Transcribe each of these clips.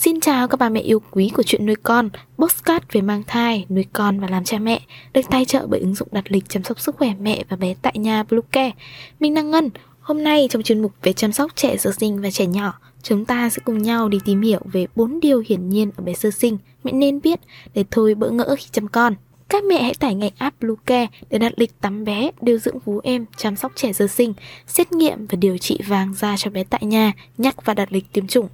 Xin chào các bà mẹ yêu quý của chuyện nuôi con, postcard về mang thai, nuôi con và làm cha mẹ, được tài trợ bởi ứng dụng đặt lịch chăm sóc sức khỏe mẹ và bé tại nhà Bluecare. Mình đang Ngân, hôm nay trong chuyên mục về chăm sóc trẻ sơ sinh và trẻ nhỏ, chúng ta sẽ cùng nhau đi tìm hiểu về bốn điều hiển nhiên ở bé sơ sinh mẹ nên biết để thôi bỡ ngỡ khi chăm con. Các mẹ hãy tải ngay app Bluecare để đặt lịch tắm bé, điều dưỡng vú em, chăm sóc trẻ sơ sinh, xét nghiệm và điều trị vàng da cho bé tại nhà, nhắc và đặt lịch tiêm chủng.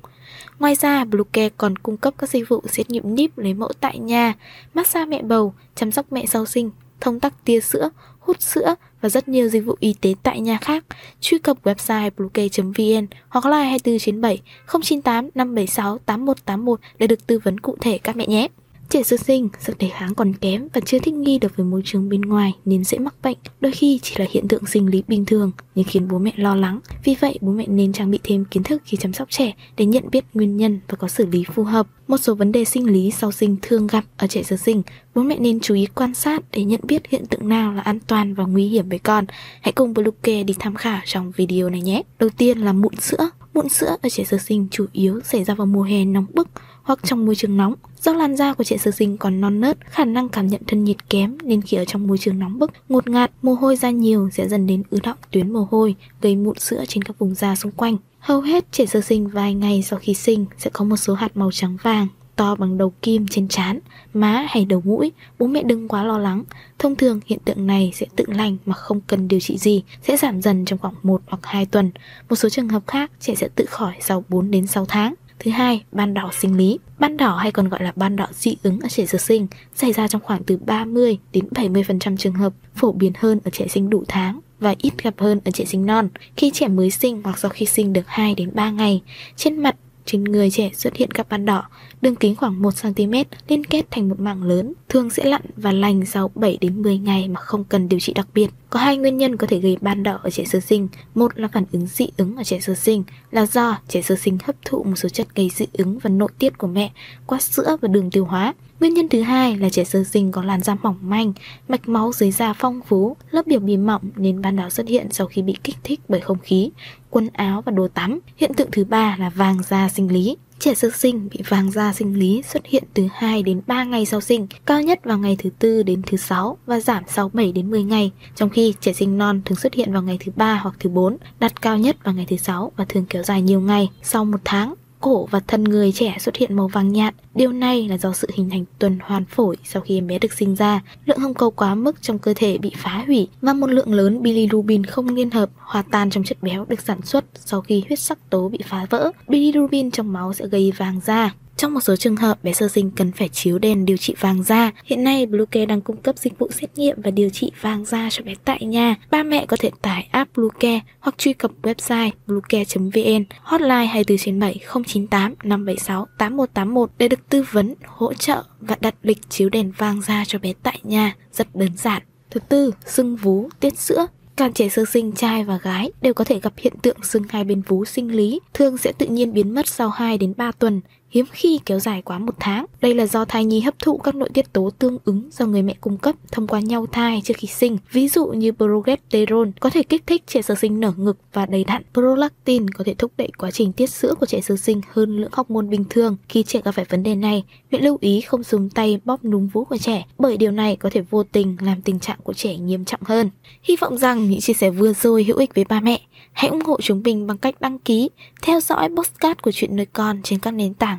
Ngoài ra, Bluecare còn cung cấp các dịch vụ xét nghiệm níp lấy mẫu tại nhà, massage mẹ bầu, chăm sóc mẹ sau sinh, thông tắc tia sữa, hút sữa và rất nhiều dịch vụ y tế tại nhà khác. Truy cập website bluecare.vn hoặc like 24 trên 7 098 576 8181 để được tư vấn cụ thể các mẹ nhé. Trẻ sơ sinh, sức đề kháng còn kém và chưa thích nghi được với môi trường bên ngoài nên dễ mắc bệnh. Đôi khi chỉ là hiện tượng sinh lý bình thường nhưng khiến bố mẹ lo lắng. Vì vậy, bố mẹ nên trang bị thêm kiến thức khi chăm sóc trẻ để nhận biết nguyên nhân và có xử lý phù hợp. Một số vấn đề sinh lý sau sinh thường gặp ở trẻ sơ sinh, bố mẹ nên chú ý quan sát để nhận biết hiện tượng nào là an toàn và nguy hiểm với con. Hãy cùng Bluecare đi tham khảo trong video này nhé. Đầu tiên là mụn sữa. Mụn sữa ở trẻ sơ sinh chủ yếu xảy ra vào mùa hè nóng bức hoặc trong môi trường nóng. Do làn da của trẻ sơ sinh còn non nớt, khả năng cảm nhận thân nhiệt kém nên khi ở trong môi trường nóng bức, ngột ngạt, mồ hôi ra nhiều sẽ dần đến ứ động tuyến mồ hôi, gây mụn sữa trên các vùng da xung quanh. Hầu hết trẻ sơ sinh vài ngày sau khi sinh sẽ có một số hạt màu trắng vàng to bằng đầu kim trên trán, má hay đầu mũi, bố mẹ đừng quá lo lắng. Thông thường hiện tượng này sẽ tự lành mà không cần điều trị gì, sẽ giảm dần trong khoảng 1 hoặc 2 tuần. Một số trường hợp khác trẻ sẽ tự khỏi sau 4 đến 6 tháng. Thứ hai, ban đỏ sinh lý. Ban đỏ hay còn gọi là ban đỏ dị ứng ở trẻ sơ sinh xảy ra trong khoảng từ 30 đến 70% trường hợp, phổ biến hơn ở trẻ sinh đủ tháng và ít gặp hơn ở trẻ sinh non. Khi trẻ mới sinh hoặc sau khi sinh được 2 đến 3 ngày, trên mặt trên người trẻ xuất hiện các ban đỏ, đường kính khoảng 1cm liên kết thành một mảng lớn, thường sẽ lặn và lành sau 7 đến 10 ngày mà không cần điều trị đặc biệt. Có hai nguyên nhân có thể gây ban đỏ ở trẻ sơ sinh. Một là phản ứng dị ứng ở trẻ sơ sinh, là do trẻ sơ sinh hấp thụ một số chất gây dị ứng và nội tiết của mẹ qua sữa và đường tiêu hóa. Nguyên nhân thứ hai là trẻ sơ sinh có làn da mỏng manh, mạch máu dưới da phong phú, lớp biểu bì mỏng nên ban đầu xuất hiện sau khi bị kích thích bởi không khí, quần áo và đồ tắm. Hiện tượng thứ ba là vàng da sinh lý. Trẻ sơ sinh bị vàng da sinh lý xuất hiện từ 2 đến 3 ngày sau sinh, cao nhất vào ngày thứ tư đến thứ sáu và giảm sau 7 đến 10 ngày, trong khi trẻ sinh non thường xuất hiện vào ngày thứ ba hoặc thứ 4, đặt cao nhất vào ngày thứ sáu và thường kéo dài nhiều ngày. Sau một tháng, cổ và thân người trẻ xuất hiện màu vàng nhạt. Điều này là do sự hình thành tuần hoàn phổi sau khi em bé được sinh ra. Lượng hồng cầu quá mức trong cơ thể bị phá hủy và một lượng lớn bilirubin không liên hợp, hòa tan trong chất béo được sản xuất sau khi huyết sắc tố bị phá vỡ. Bilirubin trong máu sẽ gây vàng da. Trong một số trường hợp, bé sơ sinh cần phải chiếu đèn điều trị vàng da. Hiện nay, Bluecare đang cung cấp dịch vụ xét nghiệm và điều trị vàng da cho bé tại nhà. Ba mẹ có thể tải app Bluecare hoặc truy cập website bluecare.vn, hotline 24 trên 7 098 576 8181 để được tư vấn, hỗ trợ và đặt lịch chiếu đèn vàng da cho bé tại nhà. Rất đơn giản. Thứ tư, sưng vú, tiết sữa. Cả trẻ sơ sinh trai và gái đều có thể gặp hiện tượng sưng hai bên vú sinh lý, thường sẽ tự nhiên biến mất sau 2 đến 3 tuần hiếm khi kéo dài quá một tháng. Đây là do thai nhi hấp thụ các nội tiết tố tương ứng do người mẹ cung cấp thông qua nhau thai trước khi sinh. Ví dụ như progesterone có thể kích thích trẻ sơ sinh nở ngực và đầy đặn. Prolactin có thể thúc đẩy quá trình tiết sữa của trẻ sơ sinh hơn lượng hormone bình thường. Khi trẻ gặp phải vấn đề này, mẹ lưu ý không dùng tay bóp núm vú của trẻ bởi điều này có thể vô tình làm tình trạng của trẻ nghiêm trọng hơn. Hy vọng rằng những chia sẻ vừa rồi hữu ích với ba mẹ. Hãy ủng hộ chúng mình bằng cách đăng ký, theo dõi postcard của chuyện nuôi con trên các nền tảng